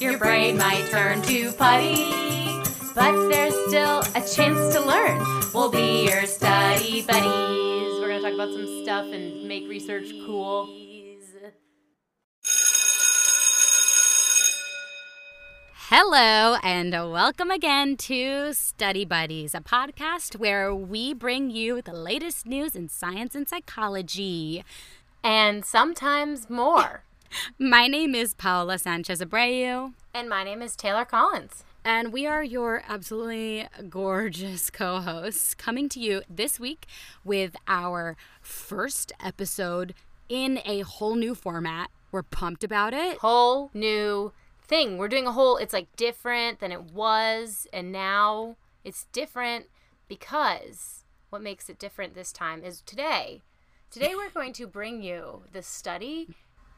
your brain might turn to putty. But there's still a chance to learn. We'll be your study buddies. We're going to talk about some stuff and make research cool. Hello, and welcome again to Study Buddies, a podcast where we bring you the latest news in science and psychology. And sometimes more. My name is Paola Sanchez Abreu, And my name is Taylor Collins. and we are your absolutely gorgeous co hosts coming to you this week with our first episode in a whole new format. We're pumped about it. Whole new thing. We're doing a whole, it's like different than it was. And now it's different because what makes it different this time is today. Today we're going to bring you the study.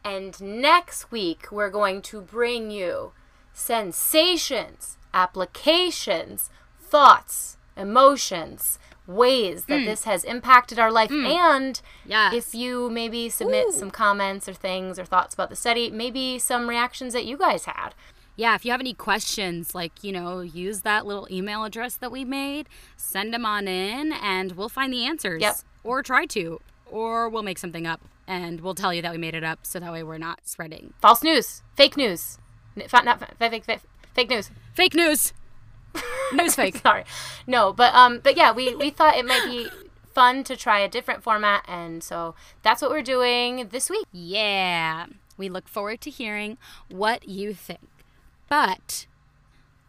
And next week we're going to bring you sensations, applications, thoughts, emotions, ways that hmm. this has impacted our life. Hmm. And Yes. if you maybe submit some comments or things or thoughts about the study, maybe some reactions that you guys had. Yeah, if you have any questions, like, you know, use that little email address that we made, send them on in, and we'll find the answers. Yep. Or try to. Or we'll make something up and we'll tell you that we made it up so that way we're not spreading False news, fake news, N- fa- not fa- fake, fake, fake news. fake news. news fake. Sorry, no, but um, but yeah, we we thought it might be fun to try a different format, and so that's what we're doing this week. Yeah. We look forward to hearing what you think. But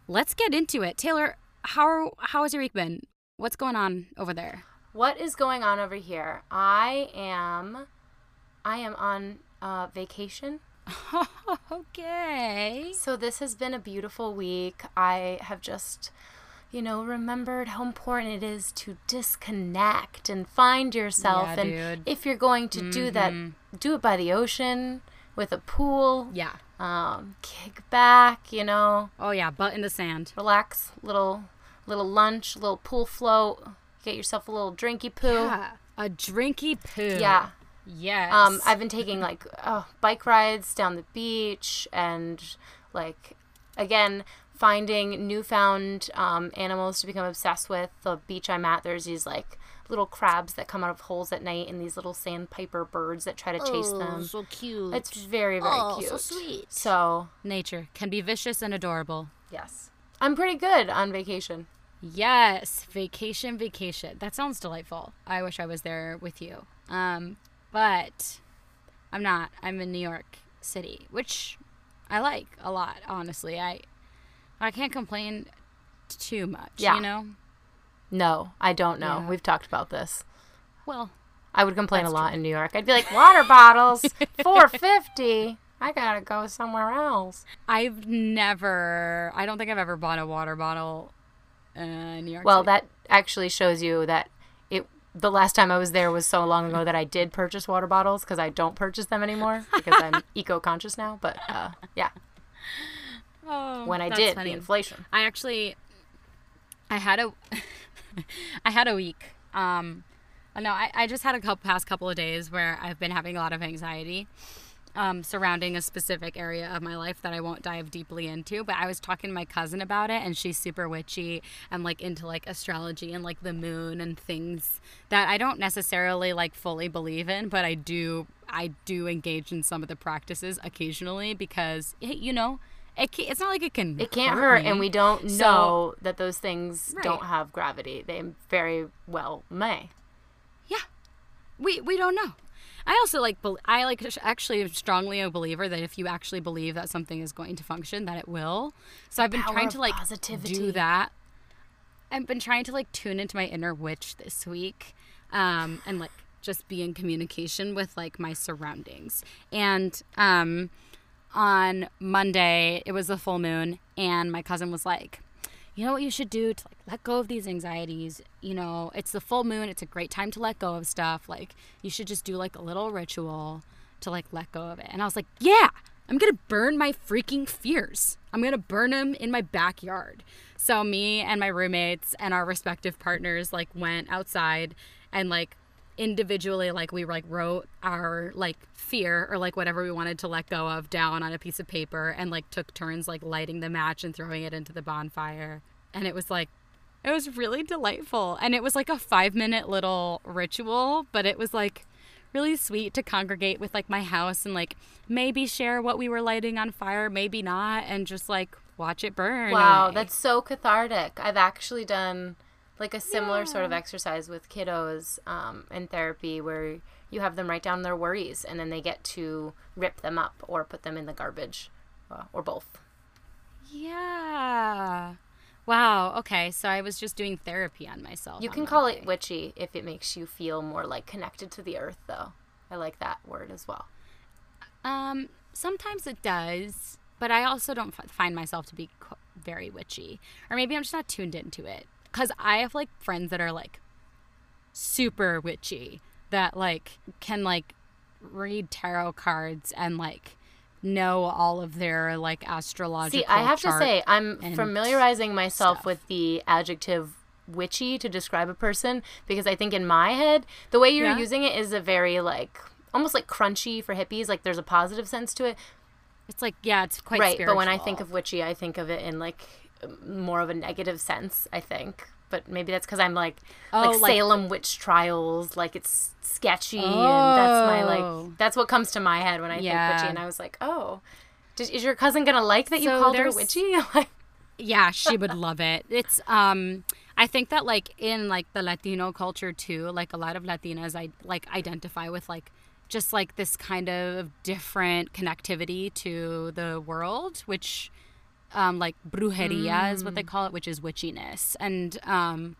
let's get into it. Taylor, how how has your week been? What's going on over there? What is going on over here? I am, I am on uh, vacation. okay. So this has been a beautiful week. I have just, you know, remembered how important it is to disconnect and find yourself. Yeah, and dude. if you're going to do that, do it by the ocean with a pool. Yeah. Um, kick back, you know, Oh yeah, butt in the sand. relax, little little lunch, little pool float. Get yourself a little drinky poo. Yeah. A drinky poo. Yeah. Yes. Um, I've been taking like oh, bike rides down the beach and like again finding newfound um, animals to become obsessed with. The beach I'm at, there's these like little crabs that come out of holes at night and these little sandpiper birds that try to chase them. Oh, so cute. It's very very Oh, cute. so sweet. So Nature can be vicious and adorable. yes, I'm pretty good on vacation. Yes, vacation, vacation. That sounds delightful. I wish I was there with you. Um, but I'm not. I'm in New York City, which I like a lot. Honestly, I I can't complain too much. Yeah. You know. No, I don't know. Yeah. We've talked about this. Well, I would complain a lot in New York. I'd be like, water bottles, four fifty. I gotta go somewhere else. I've never. I don't think I've ever bought a water bottle uh, in New York. Well, City. that actually shows you that. The last time I was there was so long ago that I did purchase water bottles because I don't purchase them anymore because I'm eco-conscious now. But uh, yeah, Oh, when I did, funny. the inflation. I actually, I had a, I had a week. Um, no, I, I just had a couple past couple of days where I've been having a lot of anxiety, um, surrounding a specific area of my life that I won't dive deeply into. But I was talking to my cousin about it, and she's super witchy and like into like astrology and like the moon and things that I don't necessarily like fully believe in, but I do. I do engage in some of the practices occasionally because hey, you know. It can, it's not like it can. It can't hurt, me. and we don't So- know that those things don't have gravity. They very well may. Yeah, we we don't know. I also like I like actually strongly a believer that if you actually believe that something is going to function, that it will. So I've been trying to like positivity. do that. I've been trying to like tune into my inner witch this week, um, and like just be in communication with like my surroundings. And um, on Monday, it was the full moon, and my cousin was like, you know what you should do to like let go of these anxieties you know it's the full moon it's a great time to let go of stuff like you should just do like a little ritual to like let go of it. And i was like yeah i'm gonna burn my freaking fears. I'm gonna burn them in my backyard. So me and my roommates and our respective partners like went outside and like individually like we like wrote our like fear or like whatever we wanted to let go of down on a piece of paper and like took turns like lighting the match and throwing it into the bonfire and it was like it was really delightful and it was like a 5 minute little ritual but it was like really sweet to congregate with like my house and like maybe share what we were lighting on fire maybe not and just like watch it burn Wow, away. that's so cathartic. I've actually done like a similar sort of exercise with kiddos um, in therapy where you have them write down their worries and then they get to rip them up or put them in the garbage uh, or both. Yeah. Wow. Okay. So I was just doing therapy on myself. You on can call it witchy if it makes you feel more like connected to the earth, though. I like that word as well. Um, sometimes it does, but I also don't f- find myself to be very witchy, or maybe I'm just not tuned into it. Cause I have like friends that are like super witchy that like can like read tarot cards and like know all of their like astrological. See, I have to say, I'm familiarizing myself stuff. with the adjective witchy to describe a person because I think in my head, the way you're Yeah. using it is a very like almost like crunchy for hippies. Like there's a positive sense to it, it's like yeah, it's quite right? But when I think of witchy, I think of it in like more of a negative sense. I think, but maybe that's because I'm like Oh, like, like- Salem witch trials, like it's sketchy, and that's my Oh. like that's what comes to my head when I Yeah. think witchy. And I was like, oh. Did, is your cousin gonna like that you So called her witchy? Like, Yeah, she would love it. It's um I think that like in like the Latino culture too, like a lot of Latinas I like identify with like just like this kind of different connectivity to the world, which um like brujeria is what they call it, which is witchiness. And um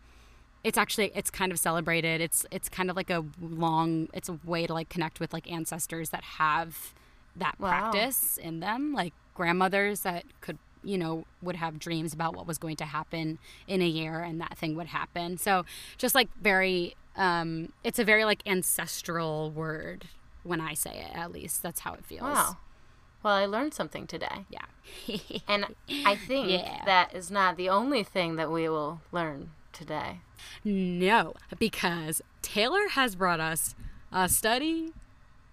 it's actually it's kind of celebrated. It's it's kind of like a long it's a way to like connect with like ancestors that have that Wow. practice in them, like grandmothers that could you know would have dreams about what was going to happen in a year and that thing would happen. So just like very um it's a very like ancestral word when I say it at least. That's how it feels. Wow. Well, I learned something today. Yeah. And I think Yeah. that is not the only thing that we will learn today. No, because Taylor has brought us a study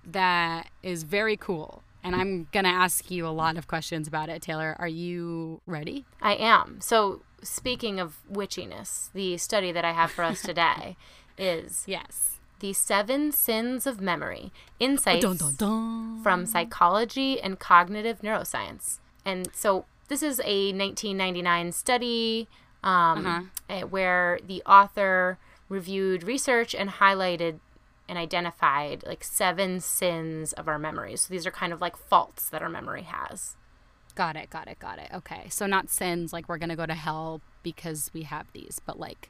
that is very cool. And I'm going to ask you a lot of questions about it, Taylor. Are you ready? I am. So, speaking of witchiness, the study that I have for us today is Yes. The Seven Sins of Memory Insights Dun, dun, dun. from Psychology and Cognitive Neuroscience. And so, this is a 1999 study um, Uh-huh. eh, where the author reviewed research and highlighted and identified like seven sins of our memories. So these are kind of like faults that our memory has. Got it, got it, got it. Okay. So, not sins like we're going to go to hell because we have these, but like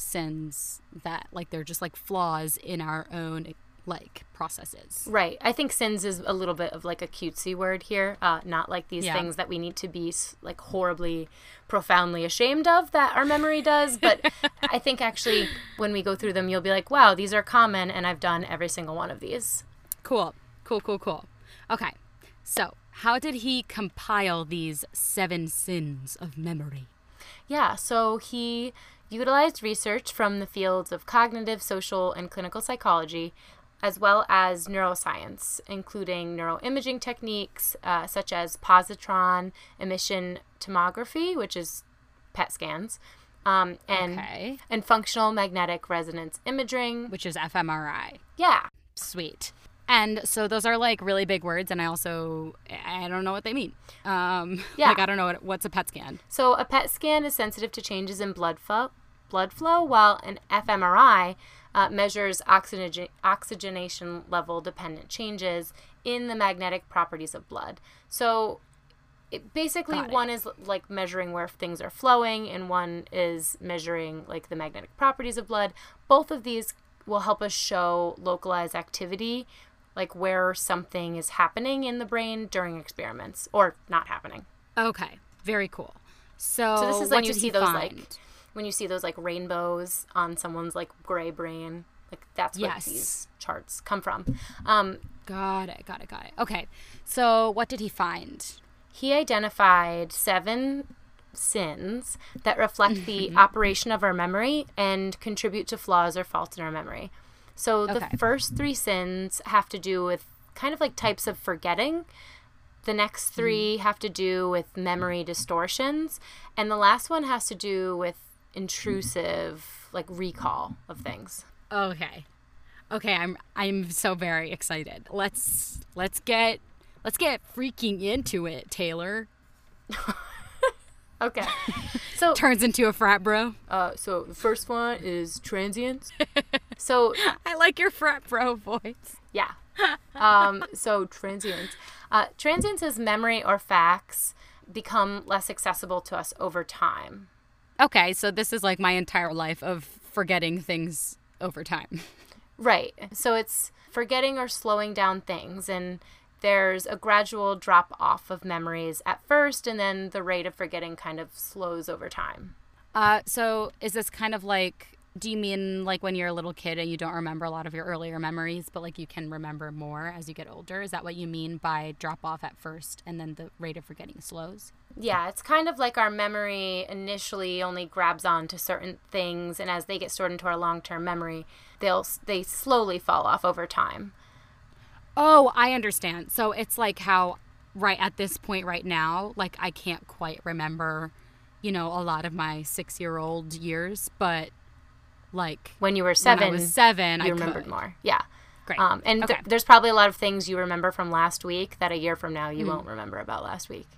sins that like they're just like flaws in our own like processes. Right. I think sins is a little bit of like a cutesy word here, uh, not like these Yeah. things that we need to be like horribly, profoundly ashamed of that our memory does. But I think actually when we go through them, you'll be like, wow, these are common, and I've done every single one of these. Cool. Cool, cool, cool. Okay. So, how did he compile these seven sins of memory? Yeah, so he utilized research from the fields of cognitive, social, and clinical psychology, as well as neuroscience, including neuroimaging techniques uh, such as positron emission tomography, which is PET scans, um, and Okay. and functional magnetic resonance imaging. Which is fMRI. Yeah, Sweet. And so those are like really big words, and I also I don't know what they mean. Um, Yeah. Like I don't know what what's a PET scan. So a PET scan is sensitive to changes in blood flow, blood flow, while an fMRI uh, measures oxygen, oxygenation level dependent changes in the magnetic properties of blood. So it, basically, Got it. one is like measuring where things are flowing, and one is measuring like the magnetic properties of blood. Both of these will help us show localized activity, like where something is happening in the brain during experiments or not happening. Okay. Very cool. So, So this is like you see those find? like when you see those like rainbows on someone's like gray brain. Like that's where Yes. these charts come from. Um, Got it. Got it. Got it. Okay. So what did he find? he identified seven sins that reflect the operation of our memory and contribute to flaws or faults in our memory. So the Okay. first three sins have to do with kind of like types of forgetting. The next three have to do with memory distortions. And the last one has to do with intrusive, like recall of things. Okay. Okay, I'm I'm so very excited. Let's let's get let's get freaking into it, Taylor. Okay. So Turns into a frat bro. Uh, so the first one is transience. so I like your frat bro voice. yeah, um, so transience. Uh, transience is memory or facts become less accessible to us over time. Okay, so this is like my entire life of forgetting things over time. Right. So it's forgetting or slowing down things, and there's a gradual drop off of memories at first, and then the rate of forgetting kind of slows over time. Uh, so is this kind of like? Do you mean like when you're a little kid and you don't remember a lot of your earlier memories, but like you can remember more as you get older? Is that what you mean by drop off at first and then the rate of forgetting slows? Yeah, it's kind of like our memory initially only grabs on to certain things, and as they get stored into our long-term memory, they'll they slowly fall off over time. Oh, I understand. So it's like how right at this point right now, like I can't quite remember, you know, a lot of my 6-year-old years, but like When you were when seven, I was 7, you I remembered could. more. Yeah. Great. Um, and th- there's probably a lot of things you remember from last week that a year from now you won't remember about last week.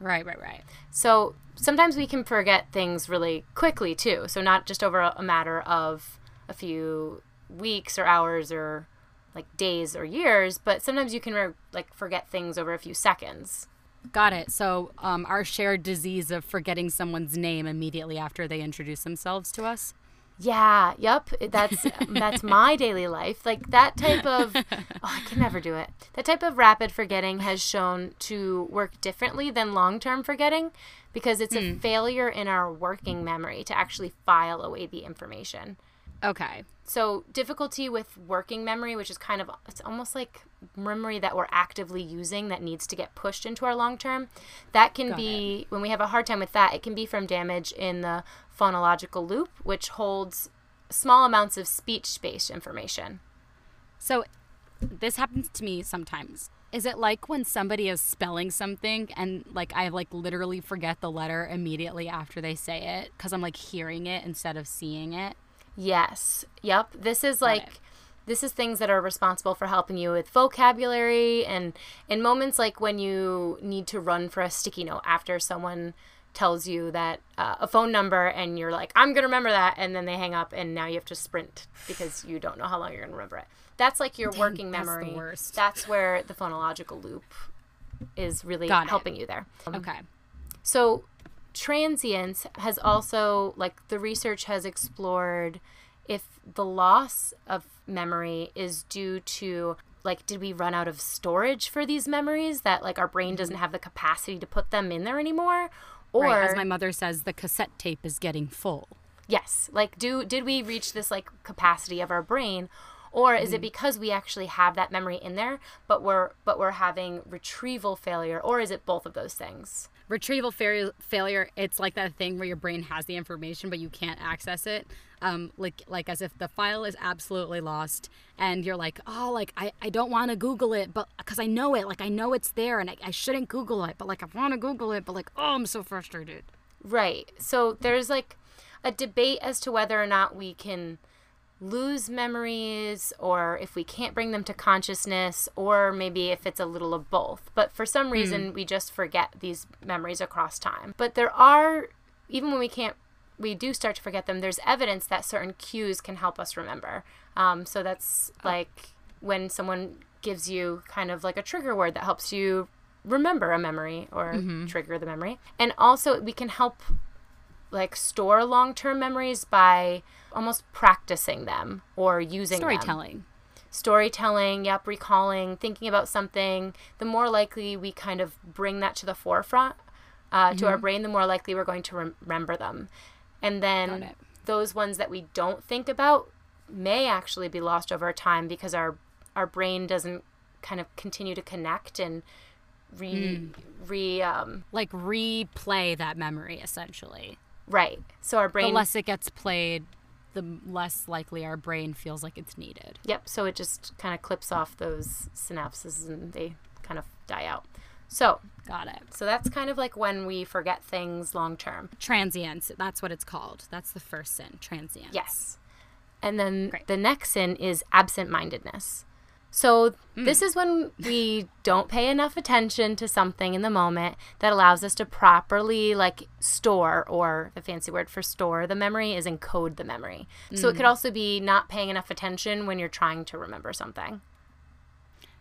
Right, right, right. So sometimes we can forget things really quickly too. So not just over a, matter of a few weeks or hours or like days or years, but sometimes you can re- like forget things over a few seconds. Got it. So, um, our shared disease of forgetting someone's name immediately after they introduce themselves to us. Yeah, yep. That's that's my daily life. Like that type of oh, I can never do it. That type of rapid forgetting has shown to work differently than long-term forgetting because it's a hmm. failure in our working memory to actually file away the information. Okay. So, difficulty with working memory, which is kind of it's almost like memory that we're actively using that needs to get pushed into our long term. That can be when we have a hard time with that, it can be from damage in the phonological loop, which holds small amounts of speech based information. So, this happens to me sometimes. Is it like when somebody is spelling something and like I like literally forget the letter immediately after they say it because I'm like hearing it instead of seeing it? Yes. Yep. This is like this is things that are responsible for helping you with vocabulary and in moments like when you need to run for a sticky note after someone tells you that uh, a phone number and you're like I'm to remember that and then they hang up and now you have to sprint because you don't know how long you're to remember it. That's like your working that's the memory. worst. That's where the phonological loop is really Got it. helping you there. Okay. So, transience has also, like, the research has explored if the loss of memory is due to, like, did we run out of storage for these memories that, like, our brain doesn't have the capacity to put them in there anymore? Or, right, as my mother says, the cassette tape is getting full. yes, like, do did we reach this, like, capacity of our brain? Or is it mm-hmm. because we actually have that memory in there, but we're but we're having retrieval failure, or is it both of those things? retrieval fail- failure it's like that thing where your brain has the information but you can't access it um, like like as if the file is absolutely lost and you're like oh like i, I don't want to google it but because i know it like i know it's there and I, I shouldn't google it but like i want to google it but like oh i'm so frustrated Right. So there's like a debate as to whether or not we can lose memories or if we can't bring them to consciousness or maybe if it's a little of both. But for some reason we just forget these memories across time. But there are even when we can't we do start to forget them, there's evidence that certain cues can help us remember. Um, so that's like when someone gives you kind of like a trigger word that helps you remember a memory or trigger the memory. And also, we can help like store long-term memories by almost practicing them or using them storytelling storytelling, yep, recalling, thinking about something, the more likely we kind of bring that to the forefront uh, to Mm-hmm. our brain, the more likely we're going to rem- remember them. And then those ones that we don't think about may actually be lost over time because our our brain doesn't kind of continue to connect and re Mm. re um, like replay that memory essentially right. So our brain the less it gets played the less likely our brain feels like it's needed. Yep. So it just kind of clips off those synapses and they kind of die out. So, Got it. so that's kind of like when we forget things long term. Transience, that's what it's called. That's the first sin, transience. Yes. And then Great. the next sin is absent mindedness. So mm. this is when we don't pay enough attention to something in the moment that allows us to properly like store or the fancy word for store the memory is encode the memory. So it could mm. also be not paying enough attention when you're trying to remember something.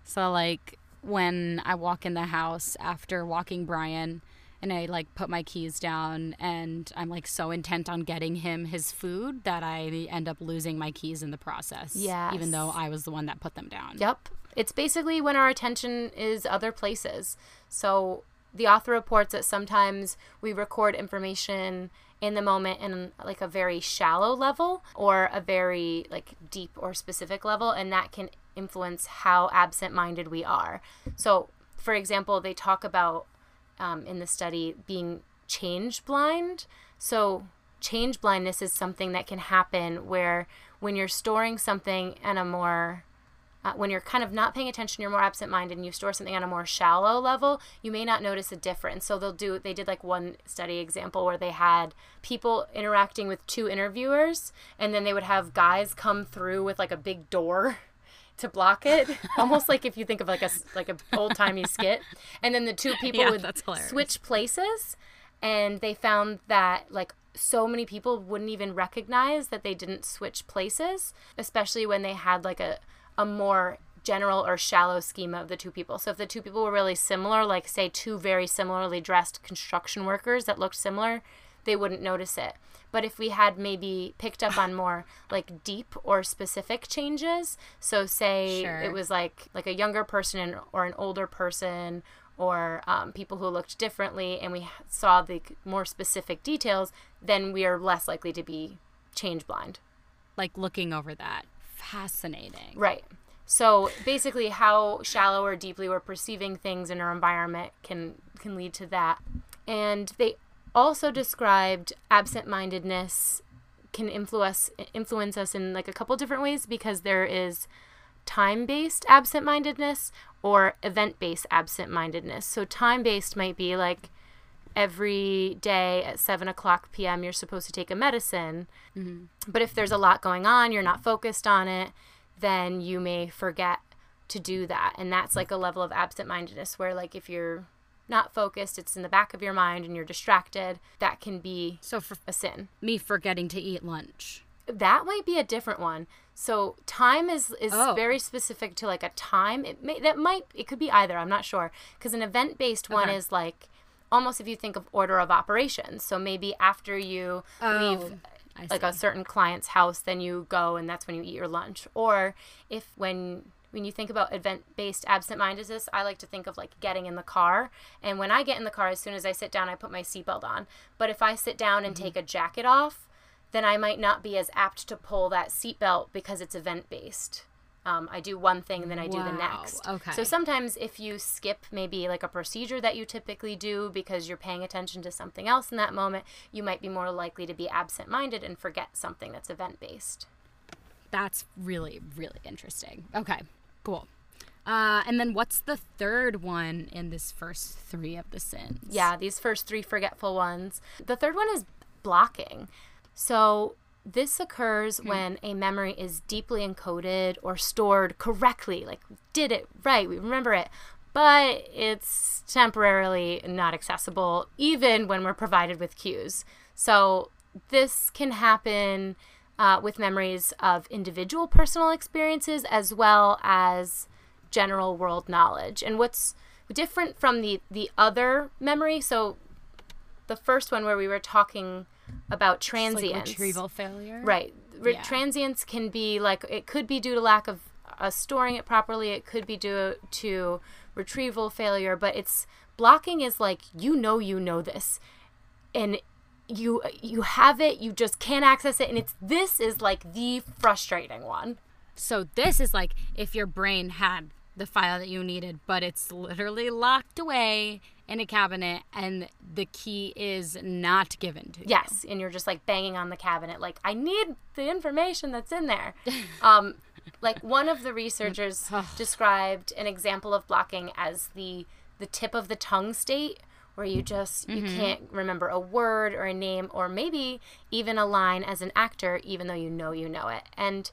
So like when I walk in the house after walking Brian and I like put my keys down and I'm like so intent on getting him his food that I end up losing my keys in the process. Yeah. Even though I was the one that put them down. Yep. It's basically when our attention is other places. So the author reports that sometimes we record information in the moment in like a very shallow level or a very like deep or specific level and that can influence how absent-minded we are. So for example, they talk about um, in the study being change blind. So, change blindness is something that can happen where when you're storing something in a more uh, when you're kind of not paying attention, you're more absent-minded, and you store something on a more shallow level, you may not notice a difference. So they'll do. They did like one study example where they had people interacting with two interviewers, and then they would have guys come through with like a big door to block it, almost like if you think of like a like a old timey skit, and then the two people Yeah, would switch places, and they found that like so many people wouldn't even recognize that they didn't switch places, especially when they had like a a more general or shallow schema of the two people. So if the two people were really similar, like say two very similarly dressed construction workers that looked similar, they wouldn't notice it. But if we had maybe picked up on more like deep or specific changes, so say Sure. it was like like a younger person or an older person or um, people who looked differently, and we saw the more specific details, then we are less likely to be change blind. Like looking over that. Fascinating. Right. So basically, how shallow or deeply we're perceiving things in our environment can can lead to that. And they also described absent-mindedness can influence influence us in like a couple different ways because there is time-based absent-mindedness or event-based absent-mindedness. So time-based might be like every day at 7 o'clock p.m. you're supposed to take a medicine mm-hmm. but if there's a lot going on, you're not focused on it, then you may forget to do that. And that's like a level of absent mindedness where, like, if you're not focused, it's in the back of your mind and you're distracted, that can be So for a sin. me forgetting to eat lunch. That might be a different one. So time is is Oh. very specific to like a time. It may that might it could be either. I'm not sure because an event based one Okay. is like almost if you think of order of operations. So maybe after you leave Oh, I like see. a certain client's house, then you go and that's when you eat your lunch. Or if when when you think about event based absent mindedness, I like to think of like getting in the car. And when I get in the car, as soon as I sit down, I put my seatbelt on. But if I sit down and mm-hmm. take a jacket off, then I might not be as apt to pull that seatbelt because it's event based. Um, I do one thing and then I do the next. okay. So sometimes if you skip maybe like a procedure that you typically do because you're paying attention to something else in that moment, you might be more likely to be absent minded and forget something that's event based. That's really, really interesting. Okay, cool. Uh, and then what's the third one in this first three of the sins? Yeah, these first three forgetful ones. The third one is blocking. So this occurs when a memory is deeply encoded or stored correctly, like we did it right, we remember it, but it's temporarily not accessible even when we're provided with cues. So this can happen uh, with memories of individual personal experiences as well as general world knowledge. And what's different from the the other memory, so the first one where we were talking about It's like transience. retrieval failure. Right. Re- Yeah. Transience can be like it could be due to lack of uh, storing it properly. It could be due to retrieval failure, but it's blocking is like you know you know this, and you you have it. You just can't access it, and it's this is like the frustrating one. So this is like if your brain had the file that you needed, but it's literally locked away in a cabinet and the key is not given to you. Yes, and you're just like banging on the cabinet, like I need the information that's in there. Um, like one of the researchers described an example of blocking as the the tip of the tongue state, where you just you can't remember a word or a name or maybe even a line as an actor, even though you know you know it. And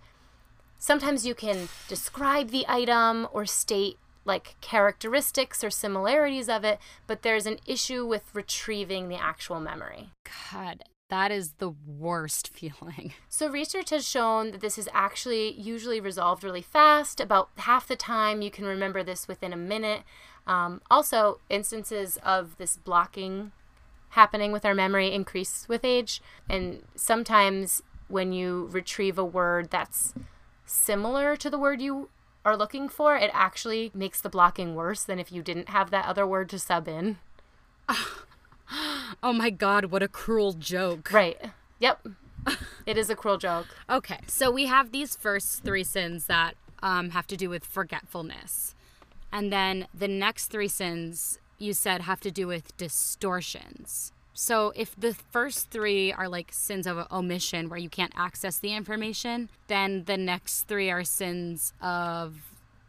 sometimes you can describe the item or state like characteristics or similarities of it, but there's an issue with retrieving the actual memory. God, that is the worst feeling. So, research has shown that this is actually usually resolved really fast. About half the time, you can remember this within a minute. Um, also, instances of this blocking happening with our memory increase with age. And sometimes, when you retrieve a word that's similar to the word you are looking for, it actually makes the blocking worse than if you didn't have that other word to sub in. Oh my God, what a cruel joke. Right. Yep. it is a cruel joke. Okay, so we have these first three sins that um, have to do with forgetfulness. And then the next three sins you said have to do with distortions. So if the first three are like sins of omission where you can't access the information, then the next three are sins of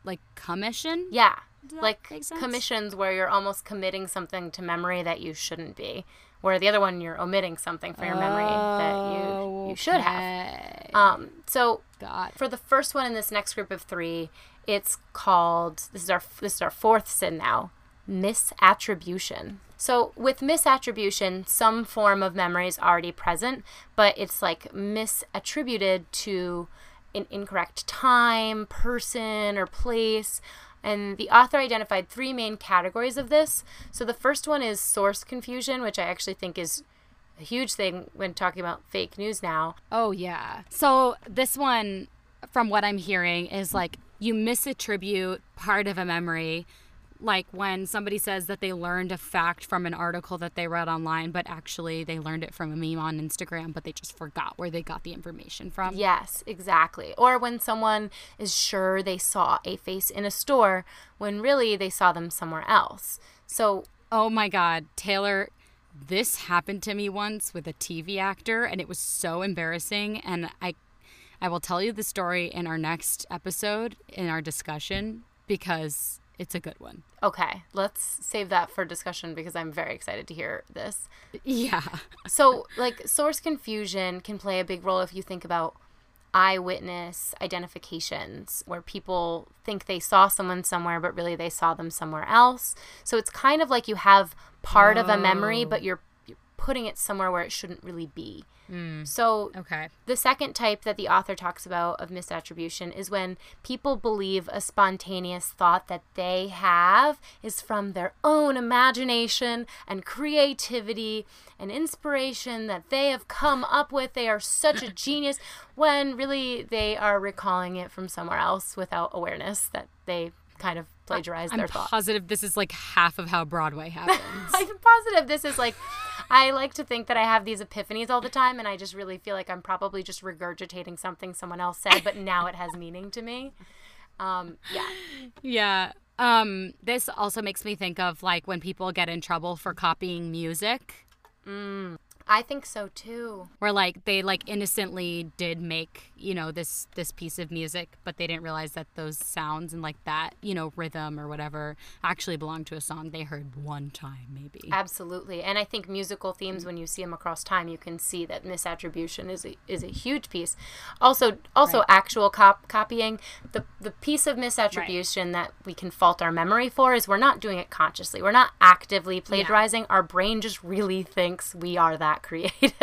like commission. Yeah. Like commissions where you're almost committing something to memory that you shouldn't be. Where the other one you're omitting something from your memory that you you should have. Um so God. for the first one in this next group of 3, it's called this is our this is our fourth sin now, misattribution. So with misattribution, some form of memory is already present, but it's like misattributed to an incorrect time, person, or place. And the author identified three main categories of this. So the first one is source confusion, which I actually think is a huge thing when talking about fake news now. Oh yeah. So this one, from what I'm hearing, is like you misattribute part of a memory. Like when somebody says that they learned a fact from an article that they read online, but actually they learned it from a meme on Instagram, but they just forgot where they got the information from. Yes, exactly. Or when someone is sure they saw a face in a store when really they saw them somewhere else. So, Oh my God, Taylor, this happened to me once with a TV actor, and it was so embarrassing. And I, I will tell you the story in our next episode in our discussion because it's a good one. okay, let's save that for discussion because I'm very excited to hear this. Yeah. So, like, source confusion can play a big role if you think about eyewitness identifications where people think they saw someone somewhere but really they saw them somewhere else. So it's kind of like you have part of a memory but oh. you're, you're putting it somewhere where it shouldn't really be. Hmm. So Okay. the second type that the author talks about of misattribution is when people believe a spontaneous thought that they have is from their own imagination and creativity and inspiration that they have come up with. They are such a genius when really they are recalling it from somewhere else without awareness that they kind of plagiarized I'm their thought. positive this is like half of how Broadway happens. I'm positive this is like I like to think that I have these epiphanies all the time and I just really feel like I'm probably just regurgitating something someone else said but now it has meaning to me. Um yeah. yeah. Um, this also makes me think of like when people get in trouble for copying music. I think so too. where like they like innocently did make you know this this piece of music but they didn't realize that those sounds and like that you know rhythm or whatever actually belonged to a song they heard one time maybe Absolutely. And I think musical themes when you see them across time you can see that misattribution is a, is a huge piece. Also also Right. actual cop- copying the the piece of misattribution that we can fault our memory for is we're not doing it consciously. We're not actively plagiarizing. Our brain just really thinks we are that creative.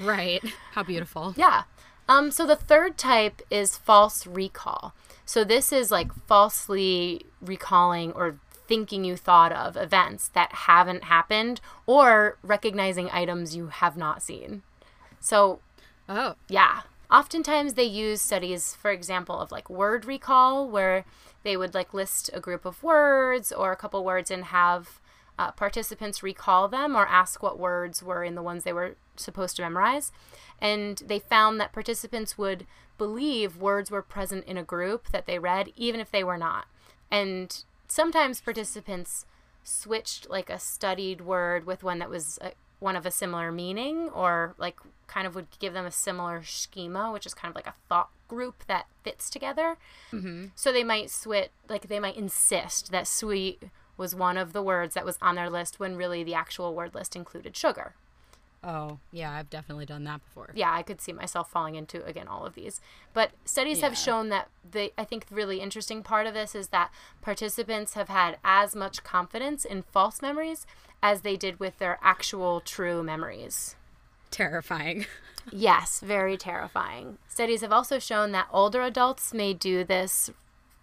right how beautiful Yeah. Um, so the third type is false recall. So this is like falsely recalling or thinking you thought of events that haven't happened or recognizing items you have not seen. So oh yeah. Oftentimes they use studies, for example, of like word recall, where they would like list a group of words or a couple words and have uh, participants recall them or ask what words were in the ones they were supposed to memorize. And they found that participants would believe words were present in a group that they read, even if they were not. And sometimes participants switched like a studied word with one that was uh, one of a similar meaning or like kind of would give them a similar schema, which is kind of like a thought group that fits together. Mm-hmm. So they might switch, like they might insist that sweet was one of the words that was on their list when really the actual word list included sugar. Oh, yeah, I've definitely done that before. Yeah, I could see myself falling into again all of these. But studies Yeah. have shown that the I think the really interesting part of this is that participants have had as much confidence in false memories as they did with their actual true memories. Terrifying. Yes, very terrifying. Studies have also shown that older adults may do this.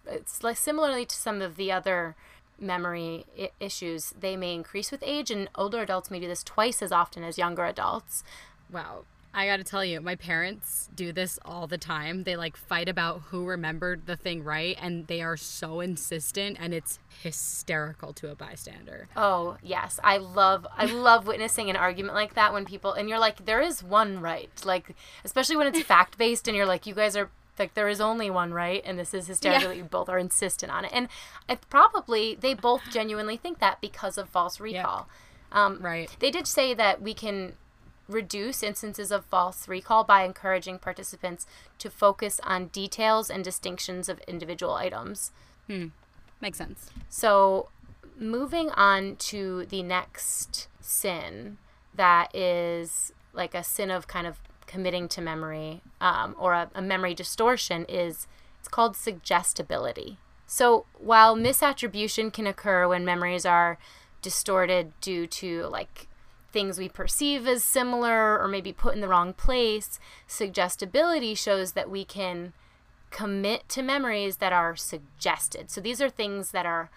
It's like similarly to some of the other memory I- issues. They may increase with age, and older adults may do this twice as often as younger adults. Wow. I got to tell you, my parents do this all the time. They like fight about who remembered the thing right, and they are so insistent, and it's hysterical to a bystander. Oh yes, I love I love witnessing an argument like that when people and you're like there is one right, like especially when it's fact based and you're like you guys are like there is only one right and this is hysterical Yeah. that you both are insistent on it and it probably they both genuinely think that because of false recall. Um, Right. They did say that we can reduce instances of false recall by encouraging participants to focus on details and distinctions of individual items. Hmm. Makes sense. So, moving on to the next sin that is like a sin of kind of committing to memory um, or a, a memory distortion is it's called suggestibility. So, while misattribution can occur when memories are distorted due to like things we perceive as similar or maybe put in the wrong place, suggestibility shows that we can commit to memories that are suggested. So these are things that are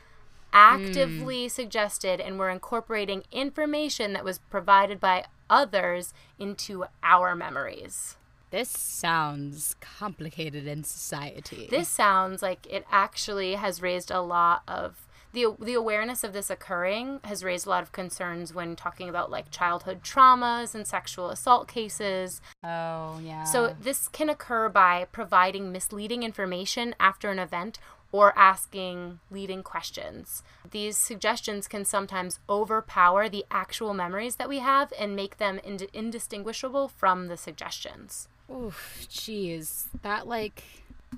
actively suggested and we're incorporating information that was provided by others into our memories. This sounds complicated in society. This sounds like it actually has raised a lot of the the awareness of this occurring has raised a lot of concerns when talking about like childhood traumas and sexual assault cases. Oh, yeah. So this can occur by providing misleading information after an event or asking leading questions. These suggestions can sometimes overpower the actual memories that we have and make them ind- indistinguishable from the suggestions. Oof, jeez. That like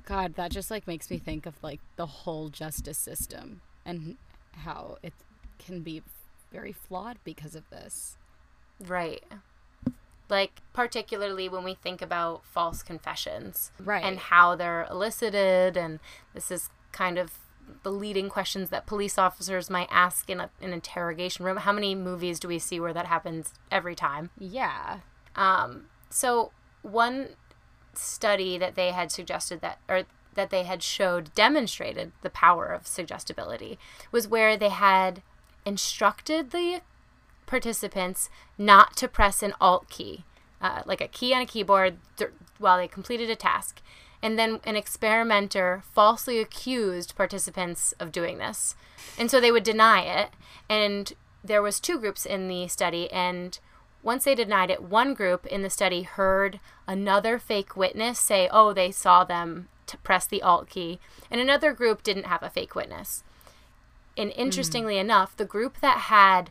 God, that just like makes me think of like the whole justice system and how it can be very flawed because of this. Right. Like, particularly when we think about false confessions. Right. And how they're elicited. And this is kind of the leading questions that police officers might ask in a, an interrogation room. How many movies do we see where that happens every time? Yeah. Um, so, one study that they had suggested that, or that they had showed demonstrated the power of suggestibility was where they had instructed the participants not to press an alt key, uh, like a key on a keyboard, th- while they completed a task. And then an experimenter falsely accused participants of doing this. And so they would deny it. And there was two groups in the study and once they denied it, one group in the study heard another fake witness say, "Oh, they saw them to press the alt key." And another group didn't have a fake witness. And hmm. interestingly enough, the group that had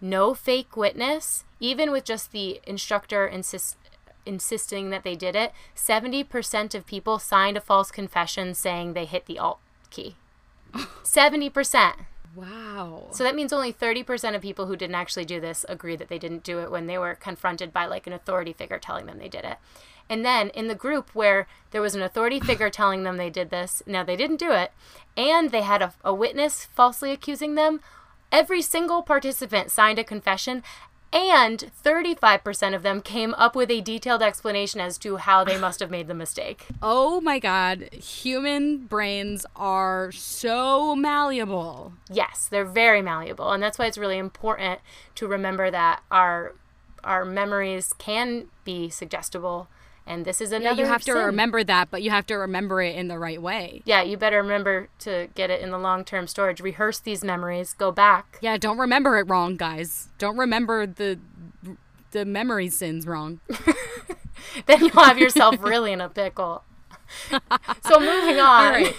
no fake witness, even with just the instructor insist, insisting that they did it, 70% of people signed a false confession saying they hit the alt key. 70%. Wow. So that means only 30% of people who didn't actually do this agree that they didn't do it when they were confronted by like an authority figure telling them they did it. And then in the group where there was an authority figure telling them they did this, now they didn't do it, and they had a, a witness falsely accusing them, every single participant signed a confession, and 35% of them came up with a detailed explanation as to how they must have made the mistake. oh my god, human brains are so malleable. Yes, they're very malleable, and that's why it's really important to remember that our our memories can be suggestible, and this is another. Yeah, you have to remember that, but you have to remember it in the right way. Yeah, you better remember to get it in the long term storage. Rehearse these memories. Go back. Yeah, don't remember it wrong, guys. Don't remember the the memory sins wrong. Then you'll have yourself really in a pickle. so moving on. All right.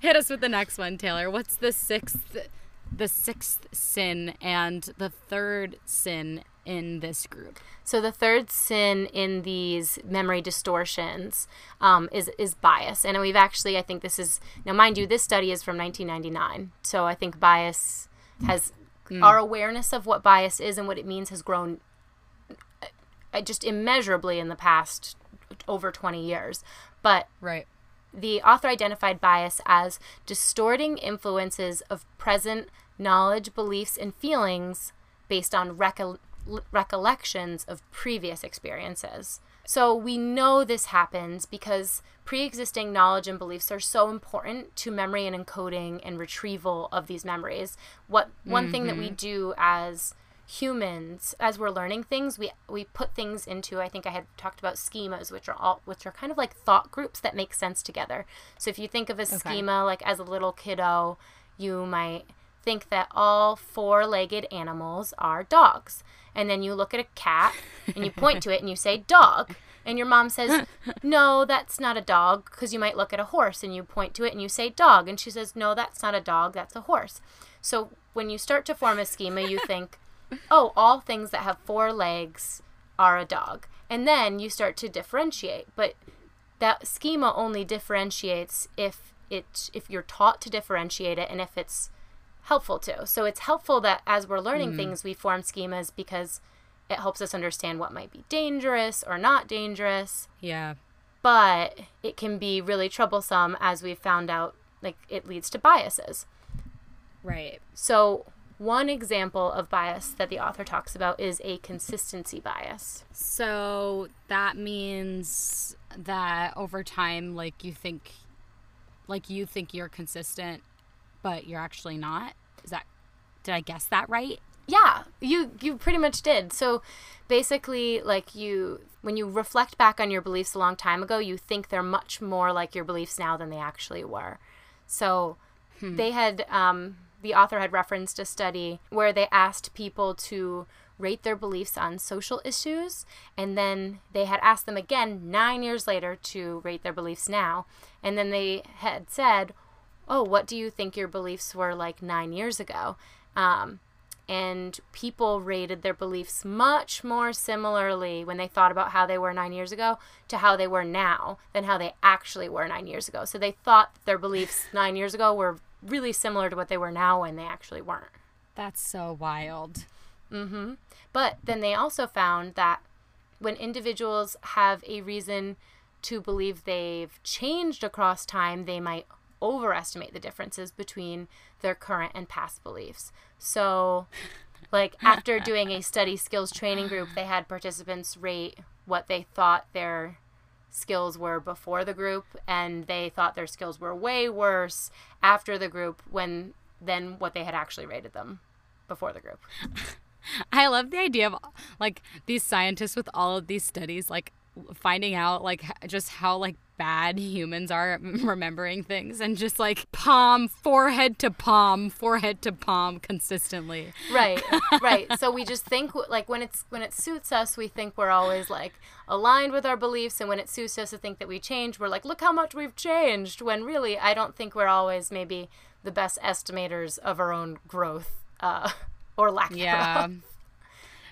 Hit us with the next one, Taylor. What's the sixth the sixth sin and the third sin in this group? So the third sin in these memory distortions um, is is bias, and we've actually I think this is now mind you this study is from 1999, so I think bias has our awareness of what bias is and what it means has grown uh, just immeasurably in the past over 20 years, but Right. the author identified bias as distorting influences of present knowledge, beliefs, and feelings based on recol- recollections of previous experiences. So we know this happens because pre existing knowledge and beliefs are so important to memory and encoding and retrieval of these memories. What one thing that we mm-hmm. do as humans as we're learning things we we put things into i think i had talked about schemas which are all which are kind of like thought groups that make sense together so if you think of a schema like as a little kiddo you might think that all four-legged animals are dogs and then you look at a cat and you point to it and you say dog and your mom says no that's not a dog because you might look at a horse and you point to it and you say dog and she says no that's not a dog that's a horse so when you start to form a schema you think oh, all things that have four legs are a dog. And then you start to differentiate. But that schema only differentiates if it if you're taught to differentiate it and if it's helpful to. So it's helpful that as we're learning mm. things we form schemas because it helps us understand what might be dangerous or not dangerous. Yeah. But it can be really troublesome as we've found out like it leads to biases. Right. So, one example of bias that the author talks about is a consistency bias. So that means that over time, like you think, like you think you're consistent, but you're actually not. Is that? Did I guess that right? Yeah, you you pretty much did. So, basically, like you when you reflect back on your beliefs a long time ago, you think they're much more like your beliefs now than they actually were. So, they had um, the author had referenced a study where they asked people to rate their beliefs on social issues and then they had asked them again 9 years later to rate their beliefs now and then they had said oh what do you think your beliefs were like 9 years ago um, and people rated their beliefs much more similarly when they thought about how they were nine years ago to how they were now than how they actually were nine years ago. So they thought their beliefs nine years ago were really similar to what they were now when they actually weren't. That's so wild. Mhm. But then they also found that when individuals have a reason to believe they've changed across time, they might overestimate the differences between their current and past beliefs. So, like after doing a study skills training group, they had participants rate what they thought their skills were before the group and they thought their skills were way worse after the group when than what they had actually rated them before the group. I love the idea of like these scientists with all of these studies, like finding out like just how like bad humans are at remembering things and just like palm, forehead to palm, forehead to palm consistently. right right so we just think like when it's when it suits us we think we're always like aligned with our beliefs and when it suits us to think that we change we're like look how much we've changed when really i don't think we're always maybe the best estimators of our own growth uh, or lack Yeah. thereof.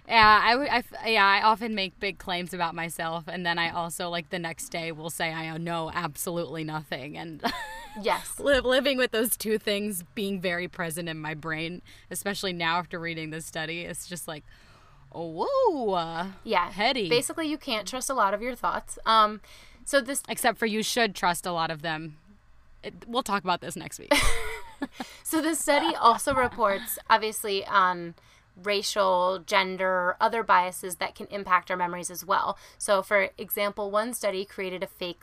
Yeah, I would. I yeah, I often make big claims about myself, and then I also like the next day will say I know absolutely nothing, and yes li- living with those two things being very present in my brain, especially now after reading this study, it's just like, oh, whoa, uh, yeah heady. basically you can't trust a lot of your thoughts um so this Except for you should trust a lot of them. It, we'll talk about this next week. So the study also reports, obviously, on racial, gender, other biases that can impact our memories as well. So, for example, one study created a fake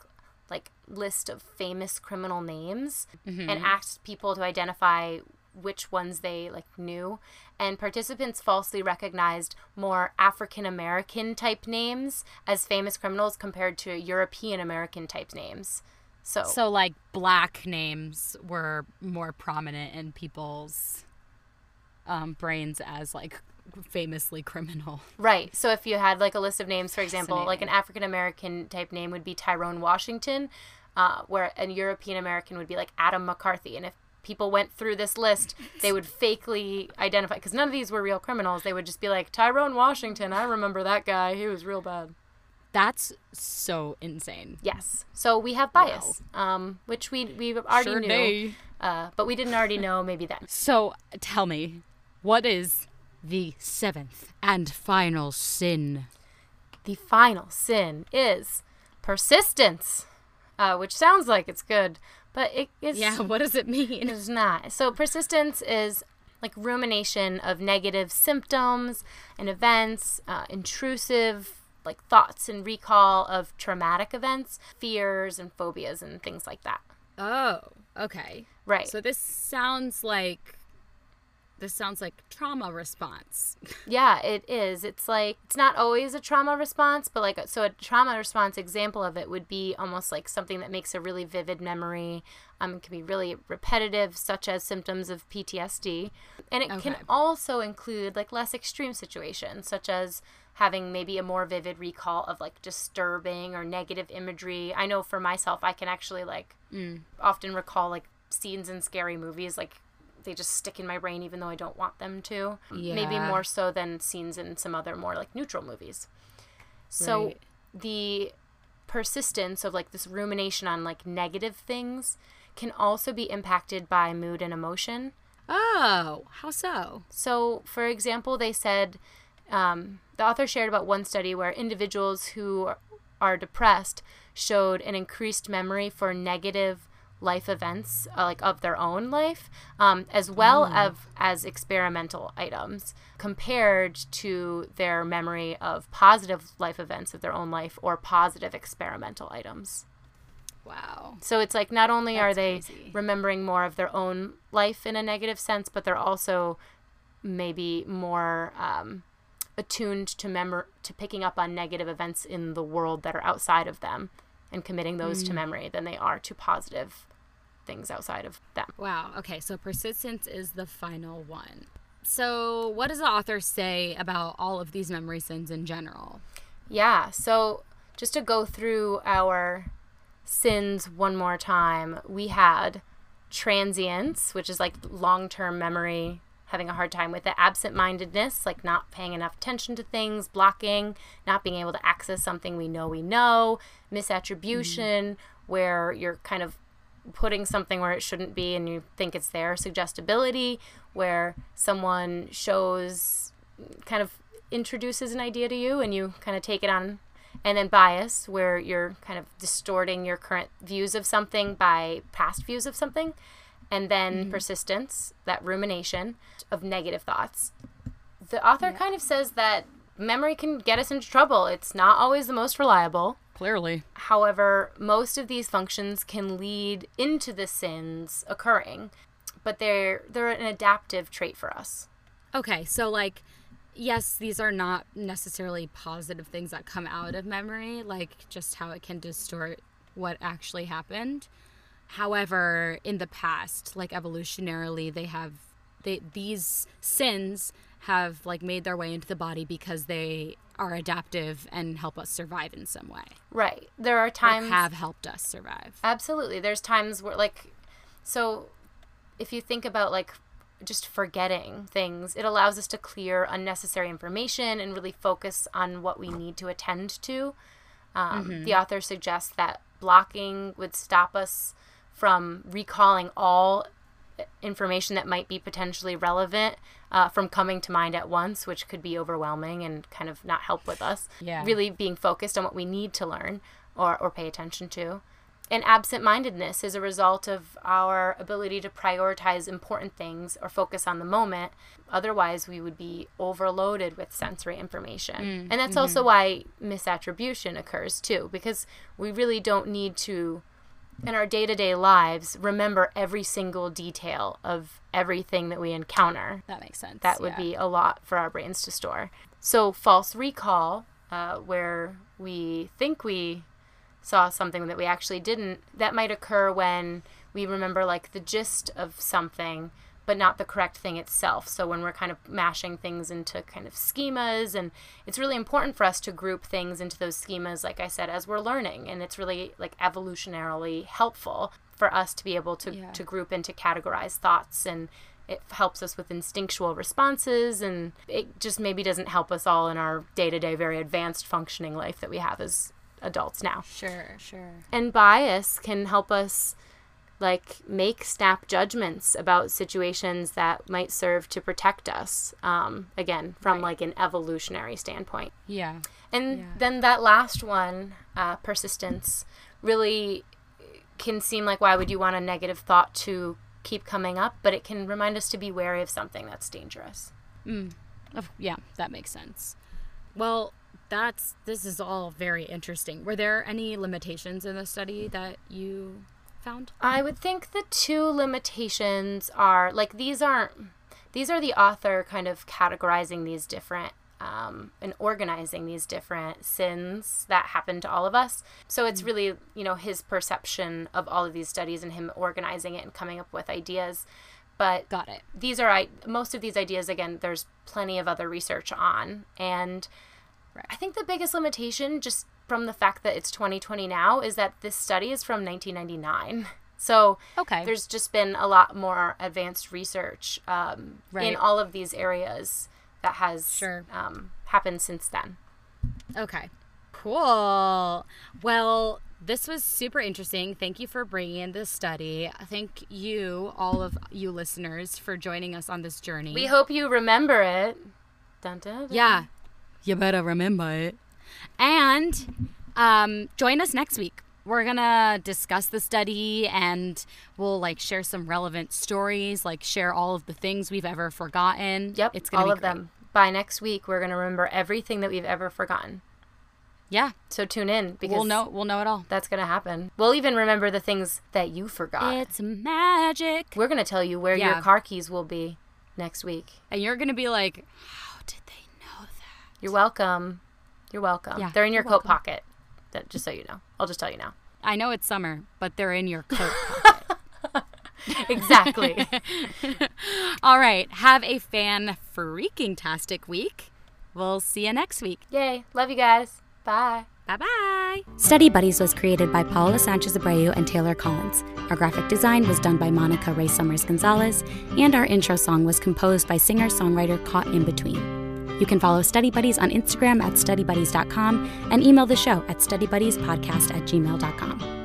like list of famous criminal names mm-hmm. and asked people to identify which ones they like knew and participants falsely recognized more African American type names as famous criminals compared to European American type names. So, so, like, black names were more prominent in people's um, brains as like famously criminal. Right. So if you had like a list of names, for example, like an African American type name would be Tyrone Washington, uh, where a European American would be like Adam McCarthy. And if people went through this list, they would fakely identify because none of these were real criminals. They would just be like Tyrone Washington. I remember that guy. He was real bad. That's so insane. Yes. So we have bias, um, which we we already Sure knew, uh, but we didn't already know maybe then. So tell me, what is the seventh and final sin? The final sin is persistence, uh, which sounds like it's good, but it is Yeah, what does it mean? It's not. So persistence is like rumination of negative symptoms and events, uh, intrusive like thoughts and recall of traumatic events, fears and phobias and things like that. Oh, okay. Right. So this sounds like this sounds like trauma response. Yeah, it is. It's like it's not always a trauma response, but like so a trauma response example of it would be almost like something that makes a really vivid memory. Um, it can be really repetitive, such as symptoms of PTSD, and it can also include like less extreme situations, such as having maybe a more vivid recall of like disturbing or negative imagery. I know for myself, I can actually like often recall like scenes in scary movies, like they just stick in my brain even though I don't want them to. Yeah. Maybe more so than scenes in some other more like neutral movies. So Right. the persistence of like this rumination on like negative things can also be impacted by mood and emotion. Oh, how so? So, for example, they said um, the author shared about one study where individuals who are- are depressed showed an increased memory for negative life events, uh, like of their own life, um, as well as as experimental items, compared to their memory of positive life events of their own life or positive experimental items. Wow. So it's like not only are they crazy. remembering more of their own life in a negative sense, but they're also maybe more um, attuned to memor- to picking up on negative events in the world that are outside of them and committing those Mm. to memory than they are to positive things outside of them. Wow. Okay, so persistence is the final one. So, what does the author say about all of these memory sins in general? Yeah. So just to go through our sins one more time, we had transience, which is like long term memory, having a hard time with it, absent mindedness, like not paying enough attention to things, blocking, not being able to access something we know we know, misattribution, mm. where you're kind of putting something where it shouldn't be and you think it's there, suggestibility, where someone shows kind of introduces an idea to you and you kind of take it on and then bias where you're kind of distorting your current views of something by past views of something and then mm-hmm. persistence that rumination of negative thoughts. The author kind of says that memory can get us into trouble it's not always the most reliable Clearly. However, most of these functions can lead into the sins occurring, but they're they're an adaptive trait for us. Okay, so like yes, these are not necessarily positive things that come out of memory, like just how it can distort what actually happened. However, in the past, like evolutionarily, they have they these sins have like made their way into the body because they are adaptive and help us survive in some way. Right. There are times have helped us survive. Absolutely. There's times where like so if you think about like just forgetting things, it allows us to clear unnecessary information and really focus on what we need to attend to. Um, The author suggests that blocking would stop us from recalling all information that might be potentially relevant uh, from coming to mind at once, which could be overwhelming and kind of not help with us. Yeah. Really being focused on what we need to learn or, or pay attention to. And absent mindedness is a result of our ability to prioritize important things or focus on the moment. Otherwise, we would be overloaded with sensory information. and that's also why misattribution occurs too, because we really don't need to in our day to day lives, remember every single detail of everything that we encounter. That makes sense. That would yeah. be a lot for our brains to store. So, false recall, uh, where we think we saw something that we actually didn't, that might occur when we remember like the gist of something, but not the correct thing itself. So when we're kind of mashing things into kind of schemas, and it's really important for us to group things into those schemas, like I said, as we're learning, and it's really like evolutionarily helpful for us to be able to Yeah. to group and to categorize thoughts and. It helps us with instinctual responses, and it just maybe doesn't help us all in our day to day, very advanced functioning life that we have as adults now Sure, sure. and bias can help us like make snap judgments about situations that might serve to protect us um, again from Right. like an evolutionary standpoint Yeah. and Yeah. then that last one uh, persistence really can seem like why would you want a negative thought to keep coming up but it can remind us to be wary of something that's dangerous Of- yeah, that makes sense. Well, that's this is all very interesting. Were there any limitations in the study that you found? I would think the two limitations are like these aren't these are the author kind of categorizing these different um, and organizing these different sins that happen to all of us. So it's really you know his perception of all of these studies and him organizing it and coming up with ideas. But Got it. these are I most of these ideas again. There's plenty of other research on, and Right. I think the biggest limitation, just from the fact that it's 2020 now, is that this study is from 1999. So Okay. there's just been a lot more advanced research um, in all of these areas that has Sure. um, happened since then. Okay. Cool. Well, this was super interesting. Thank you for bringing in this study. Thank you, all of you listeners, for joining us on this journey. We hope you remember it. Dun, dun, dun. Yeah. You better remember it. And um, join us next week. We're going to discuss the study and we'll like share some relevant stories, like share all of the things we've ever forgotten. Yep, It's going all to be of great. them. By next week, we're going to remember everything that we've ever forgotten. Yeah. So tune in because We'll know we'll know it all. that's going to happen. We'll even remember the things that you forgot. It's magic. We're going to tell you where Yeah. your car keys will be next week. And you're going to be like, how did they know that? You're welcome. You're welcome. Yeah, They're in your coat welcome. pocket. That, just so you know. I'll just tell you now. I know it's summer, but they're in your coat pocket. Exactly. All right. Have a fan freaking tastic week. We'll see you next week. Yay. Love you guys. Bye. Bye bye. Study Buddies was created by Paula Sanchez Abreu and Taylor Collins. Our graphic design was done by Monica Ray Summers Gonzalez, and our intro song was composed by singer songwriter Caught in Between. You can follow Study Buddies on Instagram at studybuddies.com and email the show at studybuddies.podcast at gmail.com.